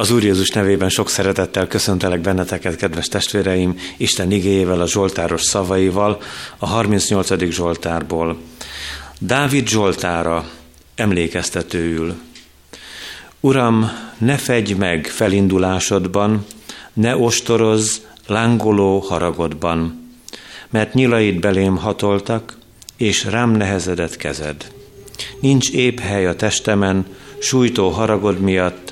Az Úr Jézus nevében sok szeretettel köszöntelek benneteket, kedves testvéreim, Isten igéjével, a Zsoltáros szavaival, a 38. Zsoltárból. Dávid Zsoltára emlékeztetőül. Uram, ne fegy meg felindulásodban, ne ostorozz lángoló haragodban, mert nyilaid belém hatoltak, és rám nehezedett kezed. Nincs épp hely a testemen, sújtó haragod miatt,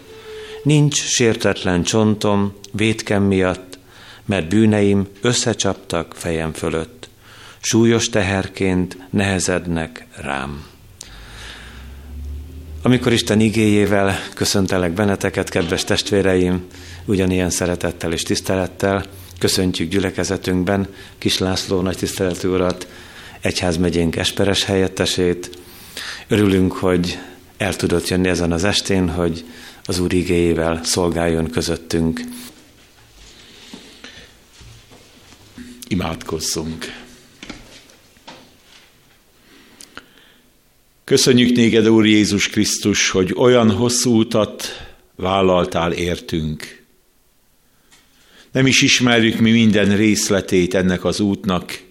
Nincs sértetlen csontom vétkem miatt, mert bűneim összecsaptak fejem fölött. Súlyos teherként nehezednek rám. Amikor Isten igéjével köszöntelek benneteket, kedves testvéreim, ugyanilyen szeretettel és tisztelettel köszöntjük gyülekezetünkben Kis László nagy tiszteletű urat, egyházmegyénk esperes helyettesét. Örülünk, hogy el tudott jönni ezen az estén, hogy az Úr igéjével szolgáljon közöttünk. Imádkozzunk! Köszönjük néked, Úr Jézus Krisztus, hogy olyan hosszú utat vállaltál értünk. Nem is ismerjük mi minden részletét ennek az útnak,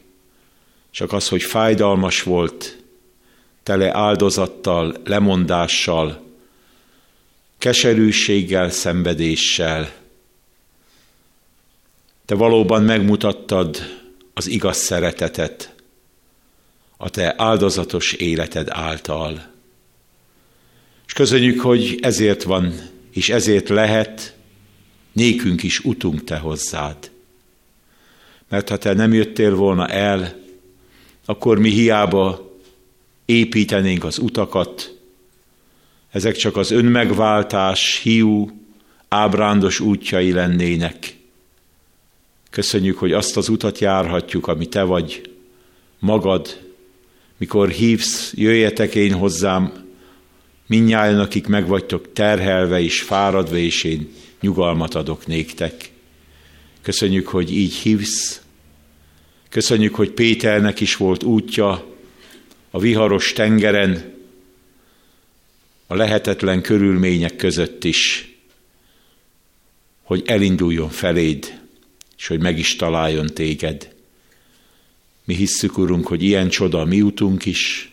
csak az, hogy fájdalmas volt, tele áldozattal, lemondással, keserűséggel, szenvedéssel. Te valóban megmutattad az igaz szeretetet a te áldozatos életed által. És köszönjük, hogy ezért van, és ezért lehet nékünk is utunk te hozzád. Mert ha te nem jöttél volna el, akkor mi hiába építenénk az utakat, ezek csak az önmegváltás, hiú, ábrándos útjai lennének. Köszönjük, hogy azt az utat járhatjuk, ami te vagy, magad, mikor hívsz, jöjjetek én hozzám, minnyáján, akik megvagytok terhelve és fáradva, és én nyugalmat adok néktek. Köszönjük, hogy így hívsz. Köszönjük, hogy Péternek is volt útja a viharos tengeren, a lehetetlen körülmények között is, hogy elinduljon feléd, és hogy meg is találjon téged. Mi hisszük, Urunk, hogy ilyen csoda a mi utunk is,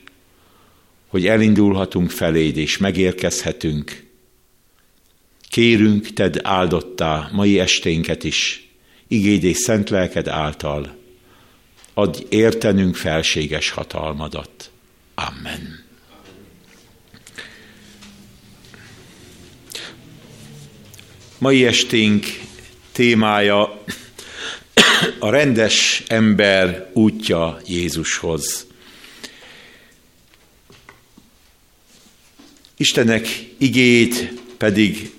hogy elindulhatunk feléd, és megérkezhetünk. Kérünk, tedd áldottá mai esténket is, igéd és szent lelked által. Adj értenünk felséges hatalmadat. Amen. Mai esténk témája a rendes ember útja Jézushoz. Istenek igét pedig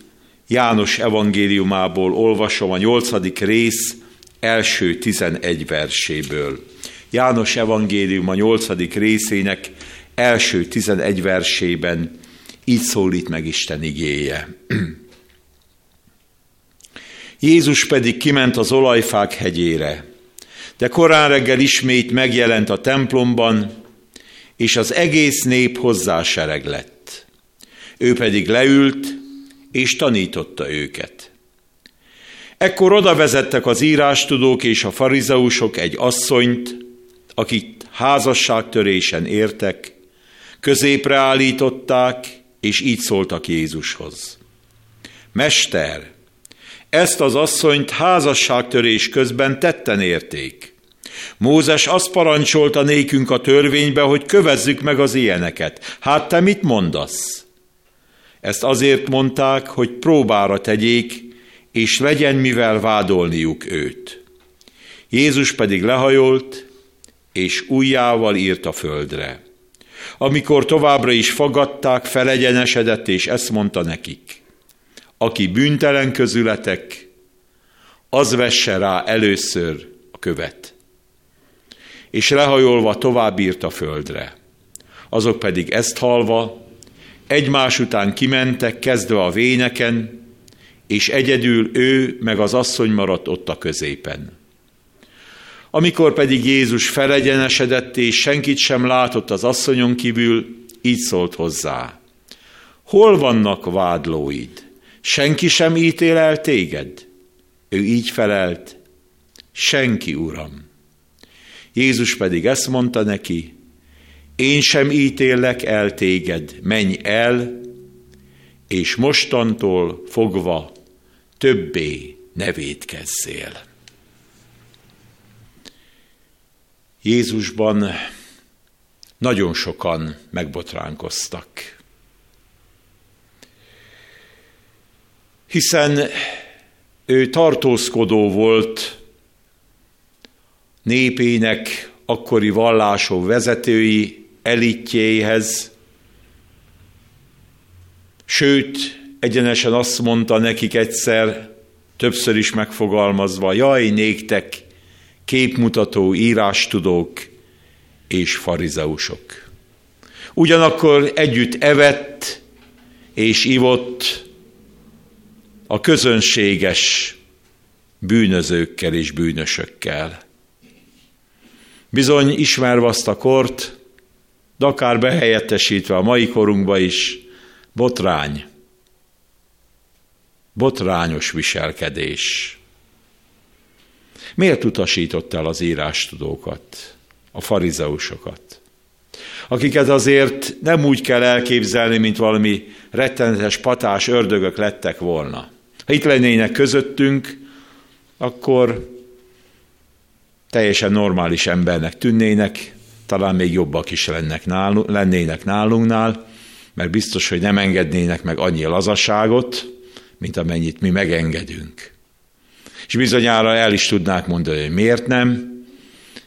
János evangéliumából olvasom a nyolcadik rész első tizenegy verséből. János evangélium a nyolcadik részének első tizenegy versében így szólít meg Isten igéje. Jézus pedig kiment az olajfák hegyére. De korán reggel ismét megjelent a templomban, és az egész nép hozzá sereg lett. Ő pedig leült, és tanította őket. Ekkor oda vezettek az írástudók és a farizeusok egy asszonyt, akit házasságtörésen értek, középre állították, és így szóltak Jézushoz. Mester, ezt az asszonyt házasságtörés közben tetten érték. Mózes azt parancsolta nékünk a törvénybe, hogy kövezzük meg az ilyeneket. Hát te mit mondasz? Ezt azért mondták, hogy próbára tegyék, és legyen mivel vádolniuk őt. Jézus pedig lehajolt, és ujjával írt a földre. Amikor továbbra is fogadták, felegyenesedett, és ezt mondta nekik aki bűntelen közületek, az vesse rá először a követ. És lehajolva tovább írt a földre. Azok pedig ezt halva, egymás után kimentek, kezdve a vényeken, és egyedül ő meg az asszony maradt ott a középen. Amikor pedig Jézus felegyenesedett, és senkit sem látott az asszonyon kívül, így szólt hozzá. Hol vannak vádlóid? Senki sem ítél el téged? Ő így felelt, senki, Uram. Jézus pedig ezt mondta neki, én sem ítélek el téged, menj el, és mostantól fogva többé ne védkezzél. Jézusban nagyon sokan megbotránkoztak. Hiszen ő tartózkodó volt népének akkori vallásó vezetői elitjéhez, sőt, egyenesen azt mondta nekik egyszer, többször is megfogalmazva, jaj, néktek, képmutató írástudók és farizeusok. Ugyanakkor együtt evett és ivott a közönséges bűnözőkkel és bűnösökkel. Bizony ismerve azt a kort, de akár behelyettesítve a mai korunkba is, botrány, botrányos viselkedés. Miért utasított el az írástudókat, a farizeusokat? Akiket azért nem úgy kell elképzelni, mint valami rettenetes patás ördögök lettek volna. Ha itt lennének közöttünk, akkor teljesen normális embernek tűnnének, talán még jobbak is lennek nálunk, lennének nálunknál, mert biztos, hogy nem engednének meg annyi lazasságot, mint amennyit mi megengedünk. És bizonyára el is tudnák mondani, hogy miért nem,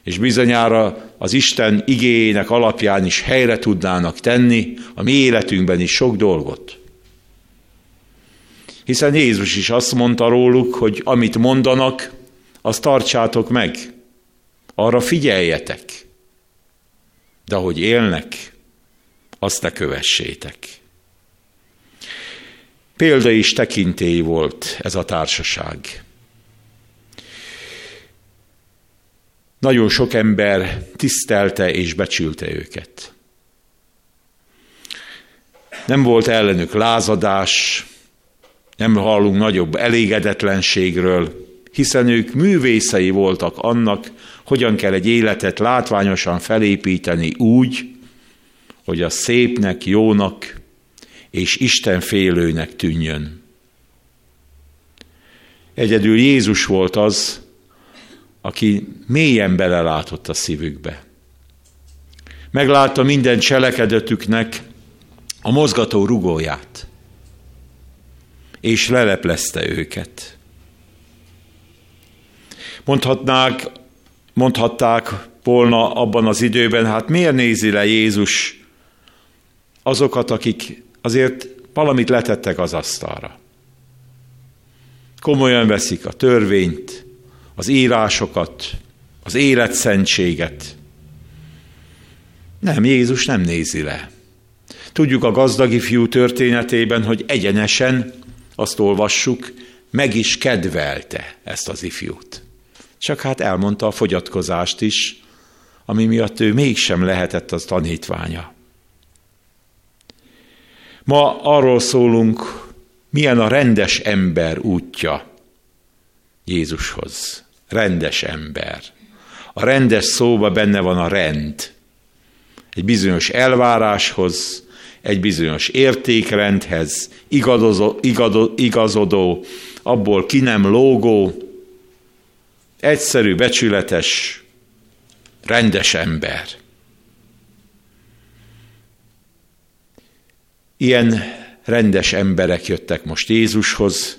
és bizonyára az Isten igényének alapján is helyre tudnának tenni a mi életünkben is sok dolgot. Hiszen Jézus is azt mondta róluk, hogy amit mondanak, azt tartsátok meg, arra figyeljetek, de ahogy élnek, azt ne kövessétek. Példa is tekintély volt ez a társaság. Nagyon sok ember tisztelte és becsülte őket. Nem volt ellenük lázadás, nem hallunk nagyobb elégedetlenségről, hiszen ők művészei voltak annak, hogyan kell egy életet látványosan felépíteni úgy, hogy a szépnek, jónak és Isten félőnek tűnjön. Egyedül Jézus volt az, aki mélyen belelátott a szívükbe. Meglátta minden cselekedetüknek a mozgató rugóját, és leleplezte őket. Mondhatnák, mondhatták volna abban az időben, hát miért nézi le Jézus azokat, akik azért valamit letettek az asztalra. Komolyan veszik a törvényt, az írásokat, az életszentséget. Nem, Jézus nem nézi le. Tudjuk a gazdagi fiú történetében, hogy egyenesen, azt olvassuk, meg is kedvelte ezt az ifjút. Csak hát elmondta a fogyatkozást is, ami miatt ő mégsem lehetett az tanítványa. Ma arról szólunk, milyen a rendes ember útja Jézushoz. Rendes ember. A rendes szóba benne van a rend. Egy bizonyos elváráshoz, egy bizonyos értékrendhez igazodó, igazodó, abból ki nem lógó, egyszerű, becsületes, rendes ember. Ilyen rendes emberek jöttek most Jézushoz,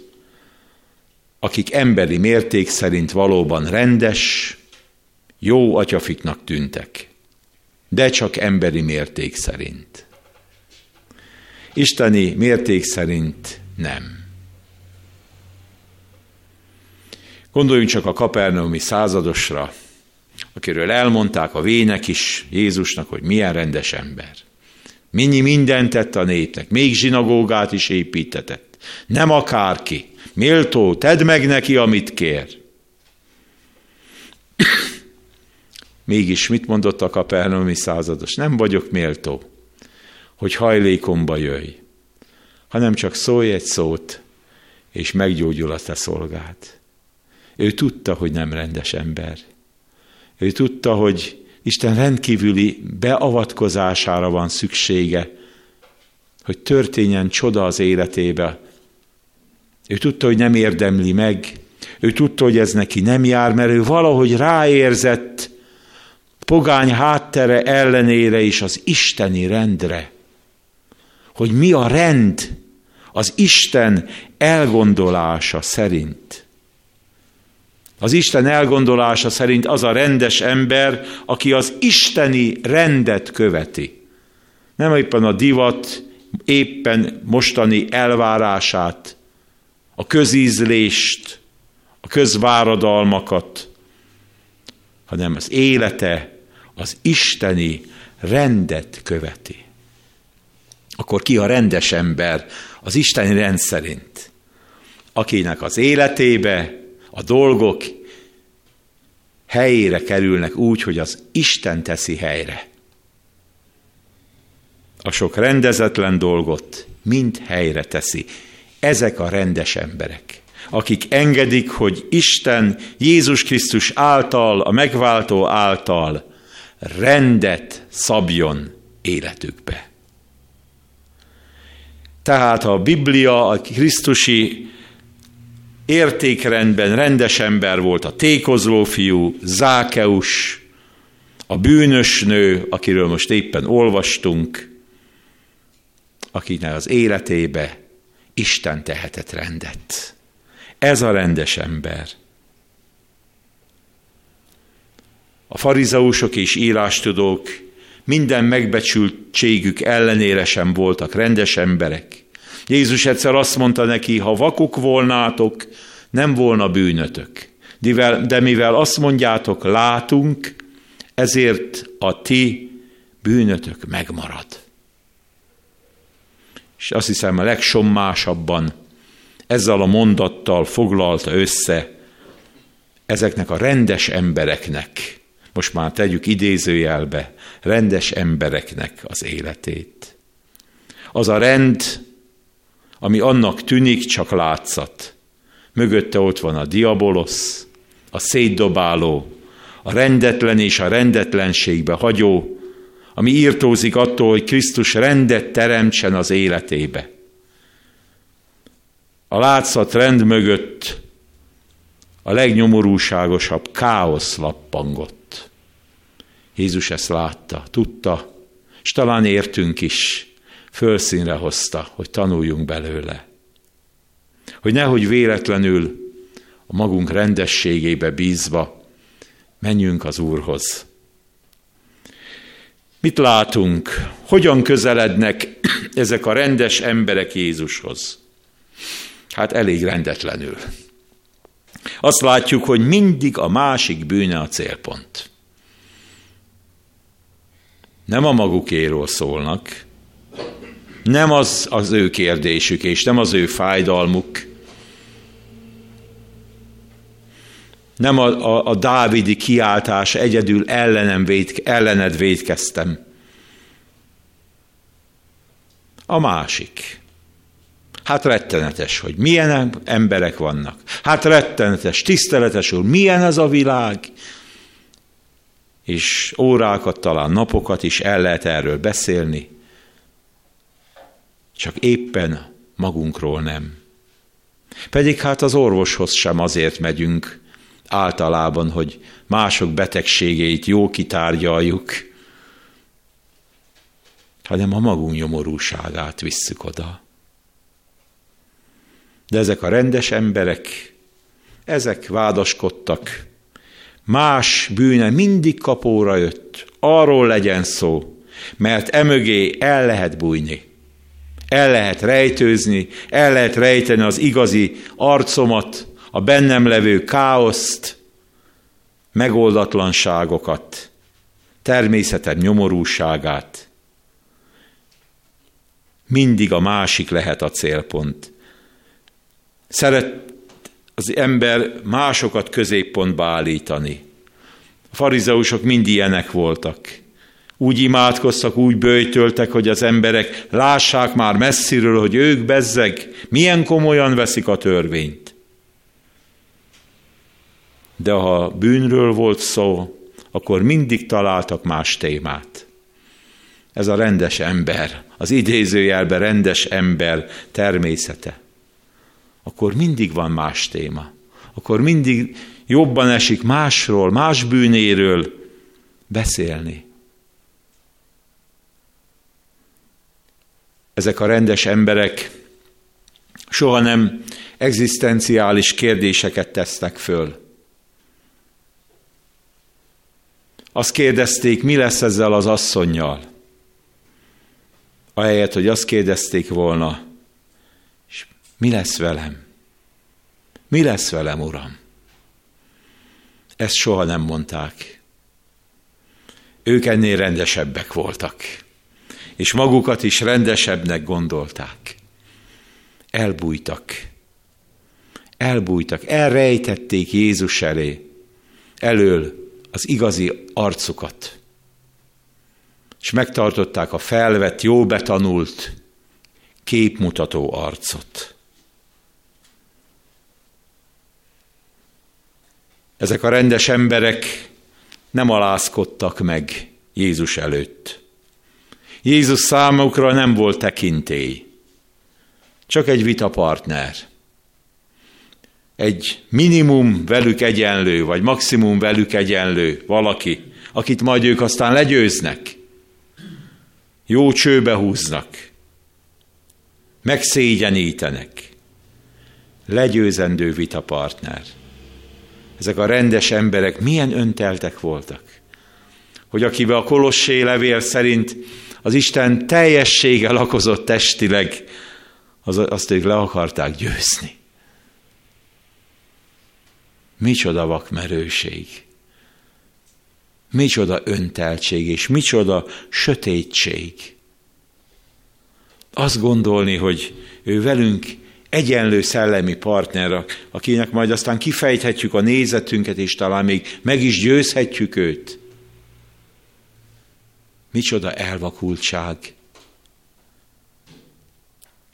akik emberi mérték szerint valóban rendes, jó atyafiknak tűntek, de csak emberi mérték szerint. Isteni mérték szerint nem. Gondoljunk csak a kapernaumi századosra, akiről elmondták a vének is Jézusnak, hogy milyen rendes ember. Mennyi mindent tett a népnek, még zsinagógát is építetett. Nem akárki. Méltó, tedd meg neki, amit kér. Mégis mit mondott a kapernaumi százados? Nem vagyok méltó, hogy hajlékomba jöjj, hanem csak szólj egy szót, és meggyógyul a te szolgád. Ő tudta, hogy nem rendes ember. Ő tudta, hogy Isten rendkívüli beavatkozására van szüksége, hogy történjen csoda az életébe. Ő tudta, hogy nem érdemli meg, ő tudta, hogy ez neki nem jár, mert ő valahogy ráérzett pogány háttere ellenére is az isteni rendre. Hogy mi a rend az Isten elgondolása szerint. Az Isten elgondolása szerint az a rendes ember, aki az isteni rendet követi. Nem éppen a divat, éppen mostani elvárását, a közízlést, a közváradalmakat, hanem az élete az isteni rendet követi. Akkor ki a rendes ember az isteni rend szerint? Akinek az életébe a dolgok helyére kerülnek úgy, hogy az Isten teszi helyre. A sok rendezetlen dolgot mind helyre teszi. Ezek a rendes emberek, akik engedik, hogy Isten Jézus Krisztus által, a megváltó által rendet szabjon életükbe. Tehát a Biblia, a Krisztusi értékrendben rendes ember volt a tékozló fiú, Zákeus, a bűnös nő, akiről most éppen olvastunk, akinek az életébe Isten tehetett rendet. Ez a rendes ember. A farizeusok és írástudók minden megbecsültségük ellenére sem voltak rendes emberek. Jézus egyszer azt mondta neki, ha vakuk volnátok, nem volna bűnötök. De mivel azt mondjátok, látunk, ezért a ti bűnötök megmarad. És azt hiszem a legsommásabban ezzel a mondattal foglalta össze ezeknek a rendes embereknek, most már tegyük idézőjelbe, rendes embereknek az életét. Az a rend, ami annak tűnik, csak látszat. Mögötte ott van a diabolosz, a szétdobáló, a rendetlen és a rendetlenségbe hagyó, ami írtózik attól, hogy Krisztus rendet teremtsen az életébe. A látszat rend mögött a legnyomorúságosabb káosz lappangott. Jézus ezt látta, tudta, és talán értünk is, fölszínre hozta, hogy tanuljunk belőle. Hogy nehogy véletlenül a magunk rendességébe bízva menjünk az Úrhoz. Mit látunk? Hogyan közelednek ezek a rendes emberek Jézushoz? Hát elég rendetlenül. Azt látjuk, hogy mindig a másik bűne a célpont. Nem a magukéról szólnak, nem az az ő kérdésük, és nem az ő fájdalmuk, nem a, a, a dávidi kiáltás egyedül ellenem véd, ellened védkeztem. A másik. Hát rettenetes, hogy milyen emberek vannak. Hát rettenetes, tiszteletes úr, milyen ez a világ. És órákat, talán napokat is el lehet erről beszélni. Csak éppen magunkról nem. Pedig hát az orvoshoz sem azért megyünk, általában, hogy mások betegségeit jó kitárgyaljuk, hanem a magunk nyomorúságát visszük oda. De ezek a rendes emberek, ezek vádaskodtak, más bűne mindig kapóra jött, arról legyen szó, mert emögé el lehet bújni. El lehet rejtőzni, el lehet rejteni az igazi arcomat, a bennem levő káoszt, megoldatlanságokat, természetem nyomorúságát. Mindig a másik lehet a célpont. Szeret az ember másokat középpontba állítani. A farizeusok mind ilyenek voltak. Úgy imádkoztak, úgy bőjtöltek, hogy az emberek lássák már messziről, hogy ők bezzeg, milyen komolyan veszik a törvényt. De ha bűnről volt szó, akkor mindig találtak más témát. Ez a rendes ember, az idézőjelben rendes ember természete. Akkor mindig van más téma. Akkor mindig jobban esik másról, más bűnéről beszélni. Ezek a rendes emberek soha nem egzisztenciális kérdéseket tesznek föl. Azt kérdezték, mi lesz ezzel az asszonynal. Ahelyett, hogy azt kérdezték volna, mi lesz velem? Mi lesz velem, Uram? Ezt soha nem mondták. Ők ennél rendesebbek voltak, és magukat is rendesebbnek gondolták. Elbújtak. Elbújtak, elrejtették Jézus elé, elől az igazi arcukat. És megtartották a felvett, jó betanult, képmutató arcot. Ezek a rendes emberek nem alázkodtak meg Jézus előtt. Jézus számukra nem volt tekintély, csak egy vitapartner. Egy minimum velük egyenlő, vagy maximum velük egyenlő valaki, akit majd ők aztán legyőznek, jó csőbe húznak, megszégyenítenek. Legyőzendő vitapartner. Ezek a rendes emberek milyen önteltek voltak, hogy akibe a Kolossé levél szerint az Isten teljessége lakozott testileg, az, azt ők le akarták győzni. Micsoda vakmerőség, micsoda önteltség, és micsoda sötétség. Azt gondolni, hogy ő velünk egyenlő szellemi partner, akinek majd aztán kifejthetjük a nézetünket, és talán még meg is győzhetjük őt. Micsoda elvakultság.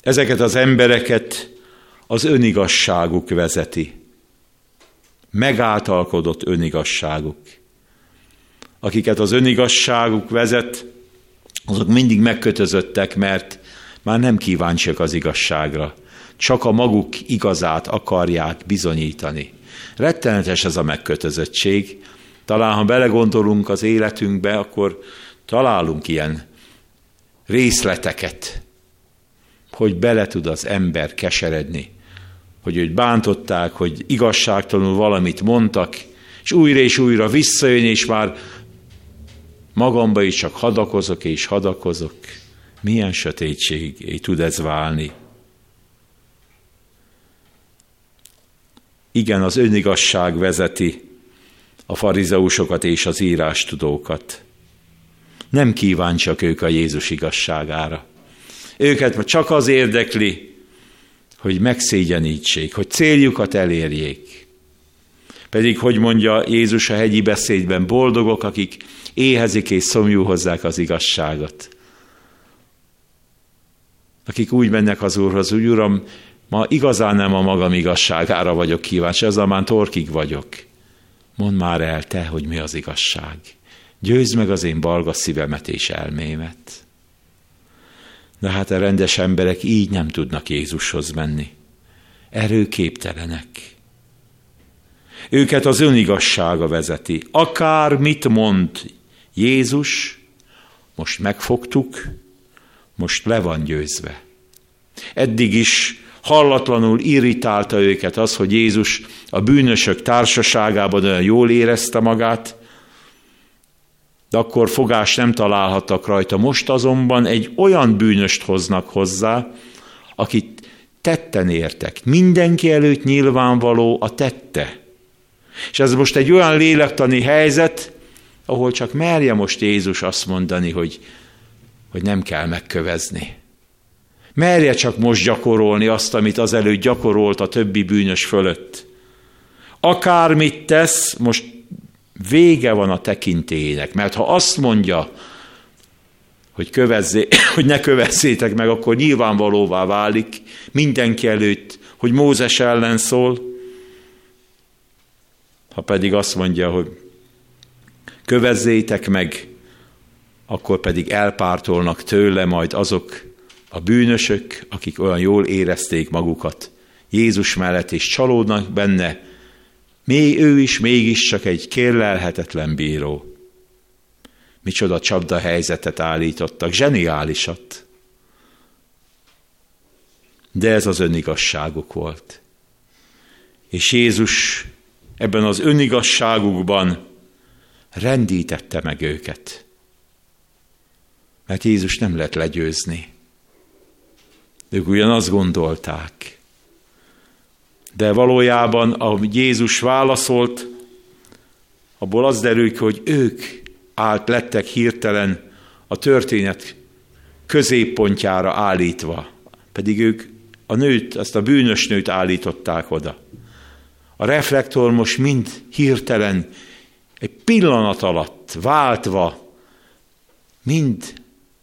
Ezeket az embereket az önigasságuk vezeti. Megáltalkodott önigasságuk. Akiket az önigasságuk vezet, azok mindig megkötözöttek, mert már nem kíváncsiak az igazságra csak a maguk igazát akarják bizonyítani. Rettenetes ez a megkötözöttség. Talán, ha belegondolunk az életünkbe, akkor találunk ilyen részleteket, hogy bele tud az ember keseredni, hogy őt bántották, hogy igazságtalanul valamit mondtak, és újra és újra visszajön, és már magamba is csak hadakozok és hadakozok. Milyen sötétség tud ez válni. Igen, az önigasság vezeti a farizeusokat és az írástudókat. Nem kíváncsiak ők a Jézus igazságára. Őket csak az érdekli, hogy megszégyenítsék, hogy céljukat elérjék. Pedig, hogy mondja Jézus a hegyi beszédben, boldogok, akik éhezik és szomjú az igazságot. Akik úgy mennek az Úrhoz, úgy Uram, Ma igazán nem a magam igazságára vagyok kíváncsi, ezzel már torkig vagyok. Mondd már el te, hogy mi az igazság. Győzd meg az én balga szívemet és elmémet. De hát a rendes emberek így nem tudnak Jézushoz menni. Erőképtelenek. Őket az önigassága vezeti. Akár mit mond Jézus, most megfogtuk, most le van győzve. Eddig is hallatlanul irritálta őket az, hogy Jézus a bűnösök társaságában olyan jól érezte magát, de akkor fogást nem találhattak rajta. Most azonban egy olyan bűnöst hoznak hozzá, akit tetten értek. Mindenki előtt nyilvánvaló a tette. És ez most egy olyan lélektani helyzet, ahol csak merje most Jézus azt mondani, hogy, hogy nem kell megkövezni. Merje csak most gyakorolni azt, amit azelőtt gyakorolt a többi bűnös fölött. Akármit tesz, most vége van a tekintélyének, mert ha azt mondja, hogy, kövezzé, hogy ne kövezzétek meg, akkor nyilvánvalóvá válik mindenki előtt, hogy Mózes ellen szól. Ha pedig azt mondja, hogy kövezzétek meg, akkor pedig elpártolnak tőle majd azok a bűnösök, akik olyan jól érezték magukat Jézus mellett, és csalódnak benne, még ő is mégis csak egy kérlelhetetlen bíró. Micsoda csapda helyzetet állítottak, zseniálisat. De ez az önigasságuk volt. És Jézus ebben az önigasságukban rendítette meg őket. Mert Jézus nem lehet legyőzni. Ők ugyan azt gondolták. De valójában, ahogy Jézus válaszolt, abból az derül ki, hogy ők állt, lettek hirtelen a történet középpontjára állítva. Pedig ők a nőt, azt a bűnös nőt állították oda. A reflektor most mind hirtelen, egy pillanat alatt váltva, mind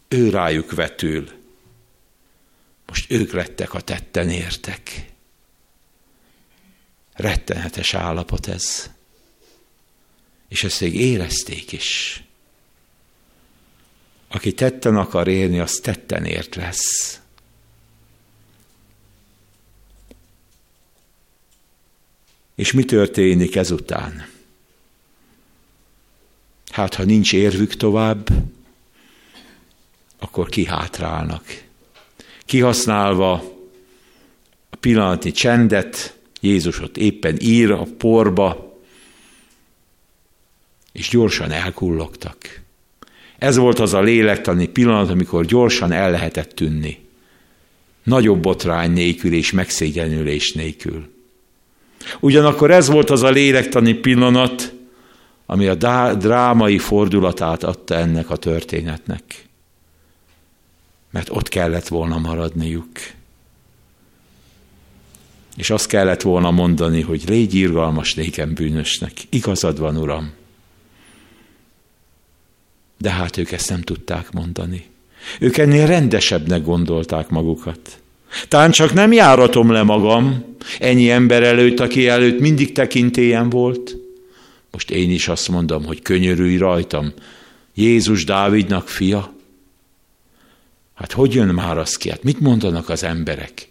ő rájuk vetül. Most ők lettek a tetten értek. Rettenetes állapot ez. És ezt még érezték is. Aki tetten akar érni, az tetten ért lesz. És mi történik ezután? Hát, ha nincs érvük tovább, akkor kihátrálnak. Kihasználva a pillanatnyi csendet, Jézus ott éppen ír a porba, és gyorsan elkullogtak. Ez volt az a lélektani pillanat, amikor gyorsan el lehetett tűnni. Nagyobb botrány nélkül és megszégyenülés nélkül. Ugyanakkor ez volt az a lélektani pillanat, ami a drámai fordulatát adta ennek a történetnek. Mert ott kellett volna maradniuk. És azt kellett volna mondani, hogy légy irgalmas nékem bűnösnek. Igazad van, Uram. De hát ők ezt nem tudták mondani. Ők ennél rendesebbnek gondolták magukat. Tán csak nem járatom le magam ennyi ember előtt, aki előtt mindig tekintélyen volt. Most én is azt mondom, hogy könyörülj rajtam. Jézus Dávidnak fia. Hát hogy jön már az ki? Hát mit mondanak az emberek?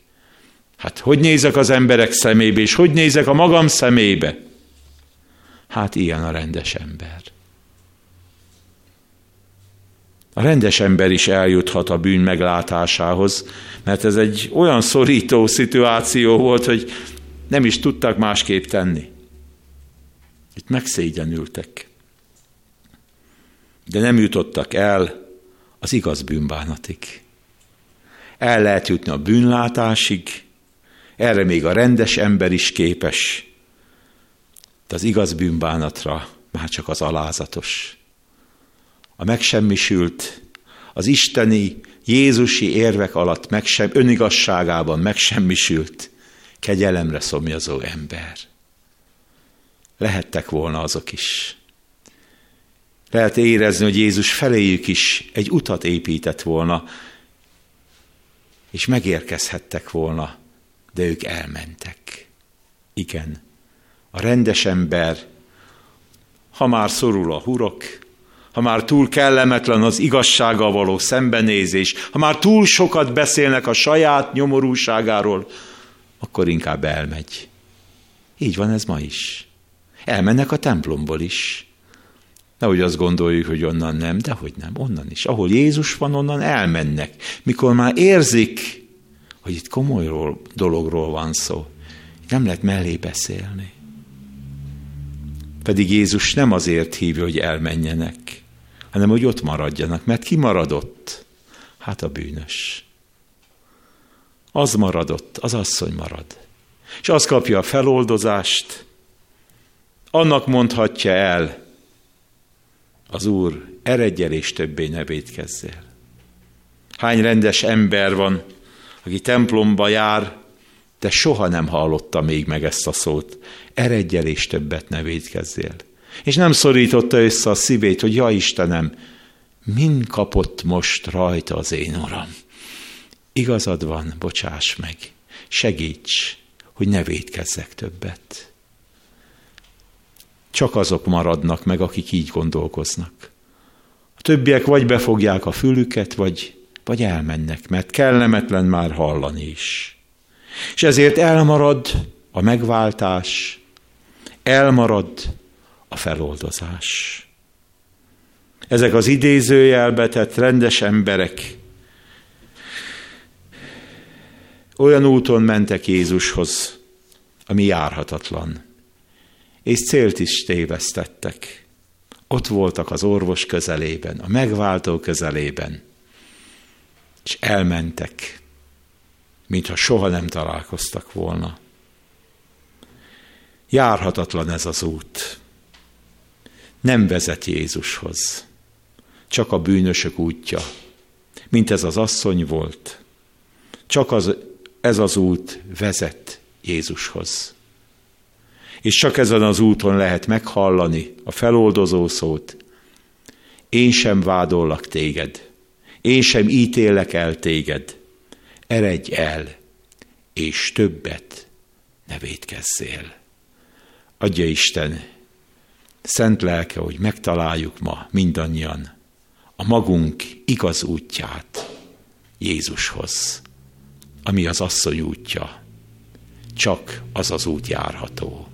Hát hogy nézek az emberek szemébe, és hogy nézek a magam szemébe? Hát ilyen a rendes ember. A rendes ember is eljuthat a bűn meglátásához, mert ez egy olyan szorító szituáció volt, hogy nem is tudtak másképp tenni. Itt megszégyenültek. De nem jutottak el az igaz bűnbánatig. El lehet jutni a bűnlátásig, erre még a rendes ember is képes, de az igaz bűnbánatra már csak az alázatos. A megsemmisült, az isteni, Jézusi érvek alatt megsem, önigasságában megsemmisült, kegyelemre szomjazó ember. Lehettek volna azok is. Lehet érezni, hogy Jézus feléjük is egy utat épített volna, és megérkezhettek volna, de ők elmentek. Igen, a rendes ember, ha már szorul a hurok, ha már túl kellemetlen az igazsággal való szembenézés, ha már túl sokat beszélnek a saját nyomorúságáról, akkor inkább elmegy. Így van ez ma is. Elmennek a templomból is. Nehogy azt gondoljuk, hogy onnan nem, de hogy nem, onnan is. Ahol Jézus van, onnan elmennek. Mikor már érzik, hogy itt komoly dologról van szó. Nem lehet mellé beszélni. Pedig Jézus nem azért hívja, hogy elmenjenek, hanem hogy ott maradjanak, mert ki maradott? Hát a bűnös. Az maradott, az asszony marad. És az kapja a feloldozást, annak mondhatja el az Úr, eredj és többé ne védkezzél. Hány rendes ember van, aki templomba jár, de soha nem hallotta még meg ezt a szót. Eredj és többet ne védkezzél. És nem szorította össze a szívét, hogy ja Istenem, Min kapott most rajta az én uram? Igazad van, bocsáss meg, segíts, hogy ne védkezzek többet. Csak azok maradnak meg, akik így gondolkoznak. A többiek vagy befogják a fülüket, vagy, vagy elmennek, mert kellemetlen már hallani is. És ezért elmarad a megváltás, elmarad a feloldozás. Ezek az idézőjelbe tett rendes emberek olyan úton mentek Jézushoz, ami járhatatlan, és célt is tévesztettek. Ott voltak az orvos közelében, a megváltó közelében, és elmentek, mintha soha nem találkoztak volna. Járhatatlan ez az út. Nem vezet Jézushoz, csak a bűnösök útja, mint ez az asszony volt. Csak az, ez az út vezet Jézushoz. És csak ezen az úton lehet meghallani a feloldozó szót. Én sem vádollak téged, én sem ítélek el téged, eredj el, és többet ne védkezzél. Adja Isten, szent lelke, hogy megtaláljuk ma mindannyian a magunk igaz útját Jézushoz, ami az asszony útja. Csak az az út járható,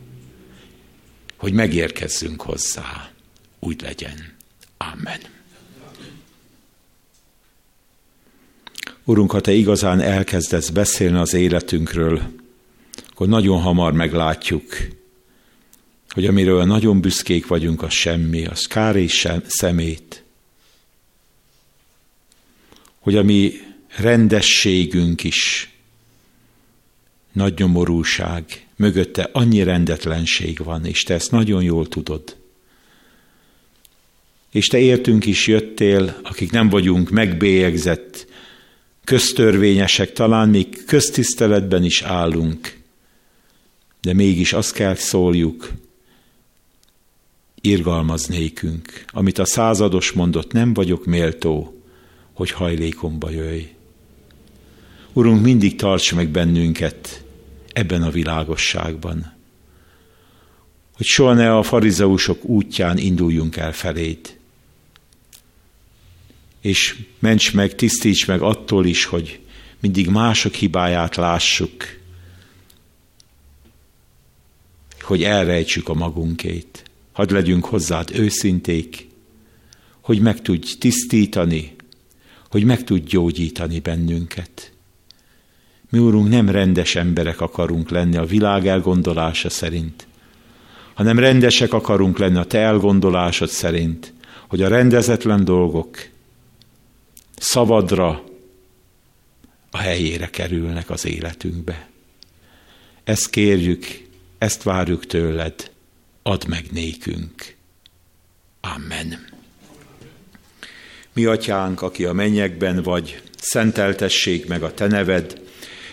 hogy megérkezzünk hozzá. Úgy legyen. Amen. Urunk, ha Te igazán elkezdesz beszélni az életünkről, akkor nagyon hamar meglátjuk, hogy amiről nagyon büszkék vagyunk, az semmi, az kár és szemét. Hogy a mi rendességünk is nagy nyomorúság, mögötte annyi rendetlenség van, és te ezt nagyon jól tudod. És te értünk is jöttél, akik nem vagyunk megbélyegzett, köztörvényesek, talán még köztiszteletben is állunk, de mégis azt kell szóljuk, irgalmaz nékünk, amit a százados mondott, nem vagyok méltó, hogy hajlékomba jöjj. Urunk, mindig tarts meg bennünket ebben a világosságban, hogy soha ne a farizeusok útján induljunk el feléd. És ments meg, tisztíts meg attól is, hogy mindig mások hibáját lássuk, hogy elrejtsük a magunkét. Hadd legyünk hozzád őszinték, hogy meg tudj tisztítani, hogy meg tudj gyógyítani bennünket. Mi, Úrunk, nem rendes emberek akarunk lenni a világ elgondolása szerint, hanem rendesek akarunk lenni a Te elgondolásod szerint, hogy a rendezetlen dolgok szabadra a helyére kerülnek az életünkbe. Ezt kérjük, ezt várjuk tőled, add meg nékünk. Amen. Mi atyánk, aki a mennyekben vagy, szenteltessék meg a te neved,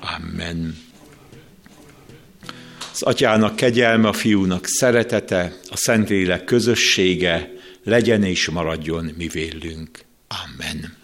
Amen. Az atyának kegyelme, a fiúnak szeretete, a Szentlélek közössége legyen és maradjon mi vélünk. Amen.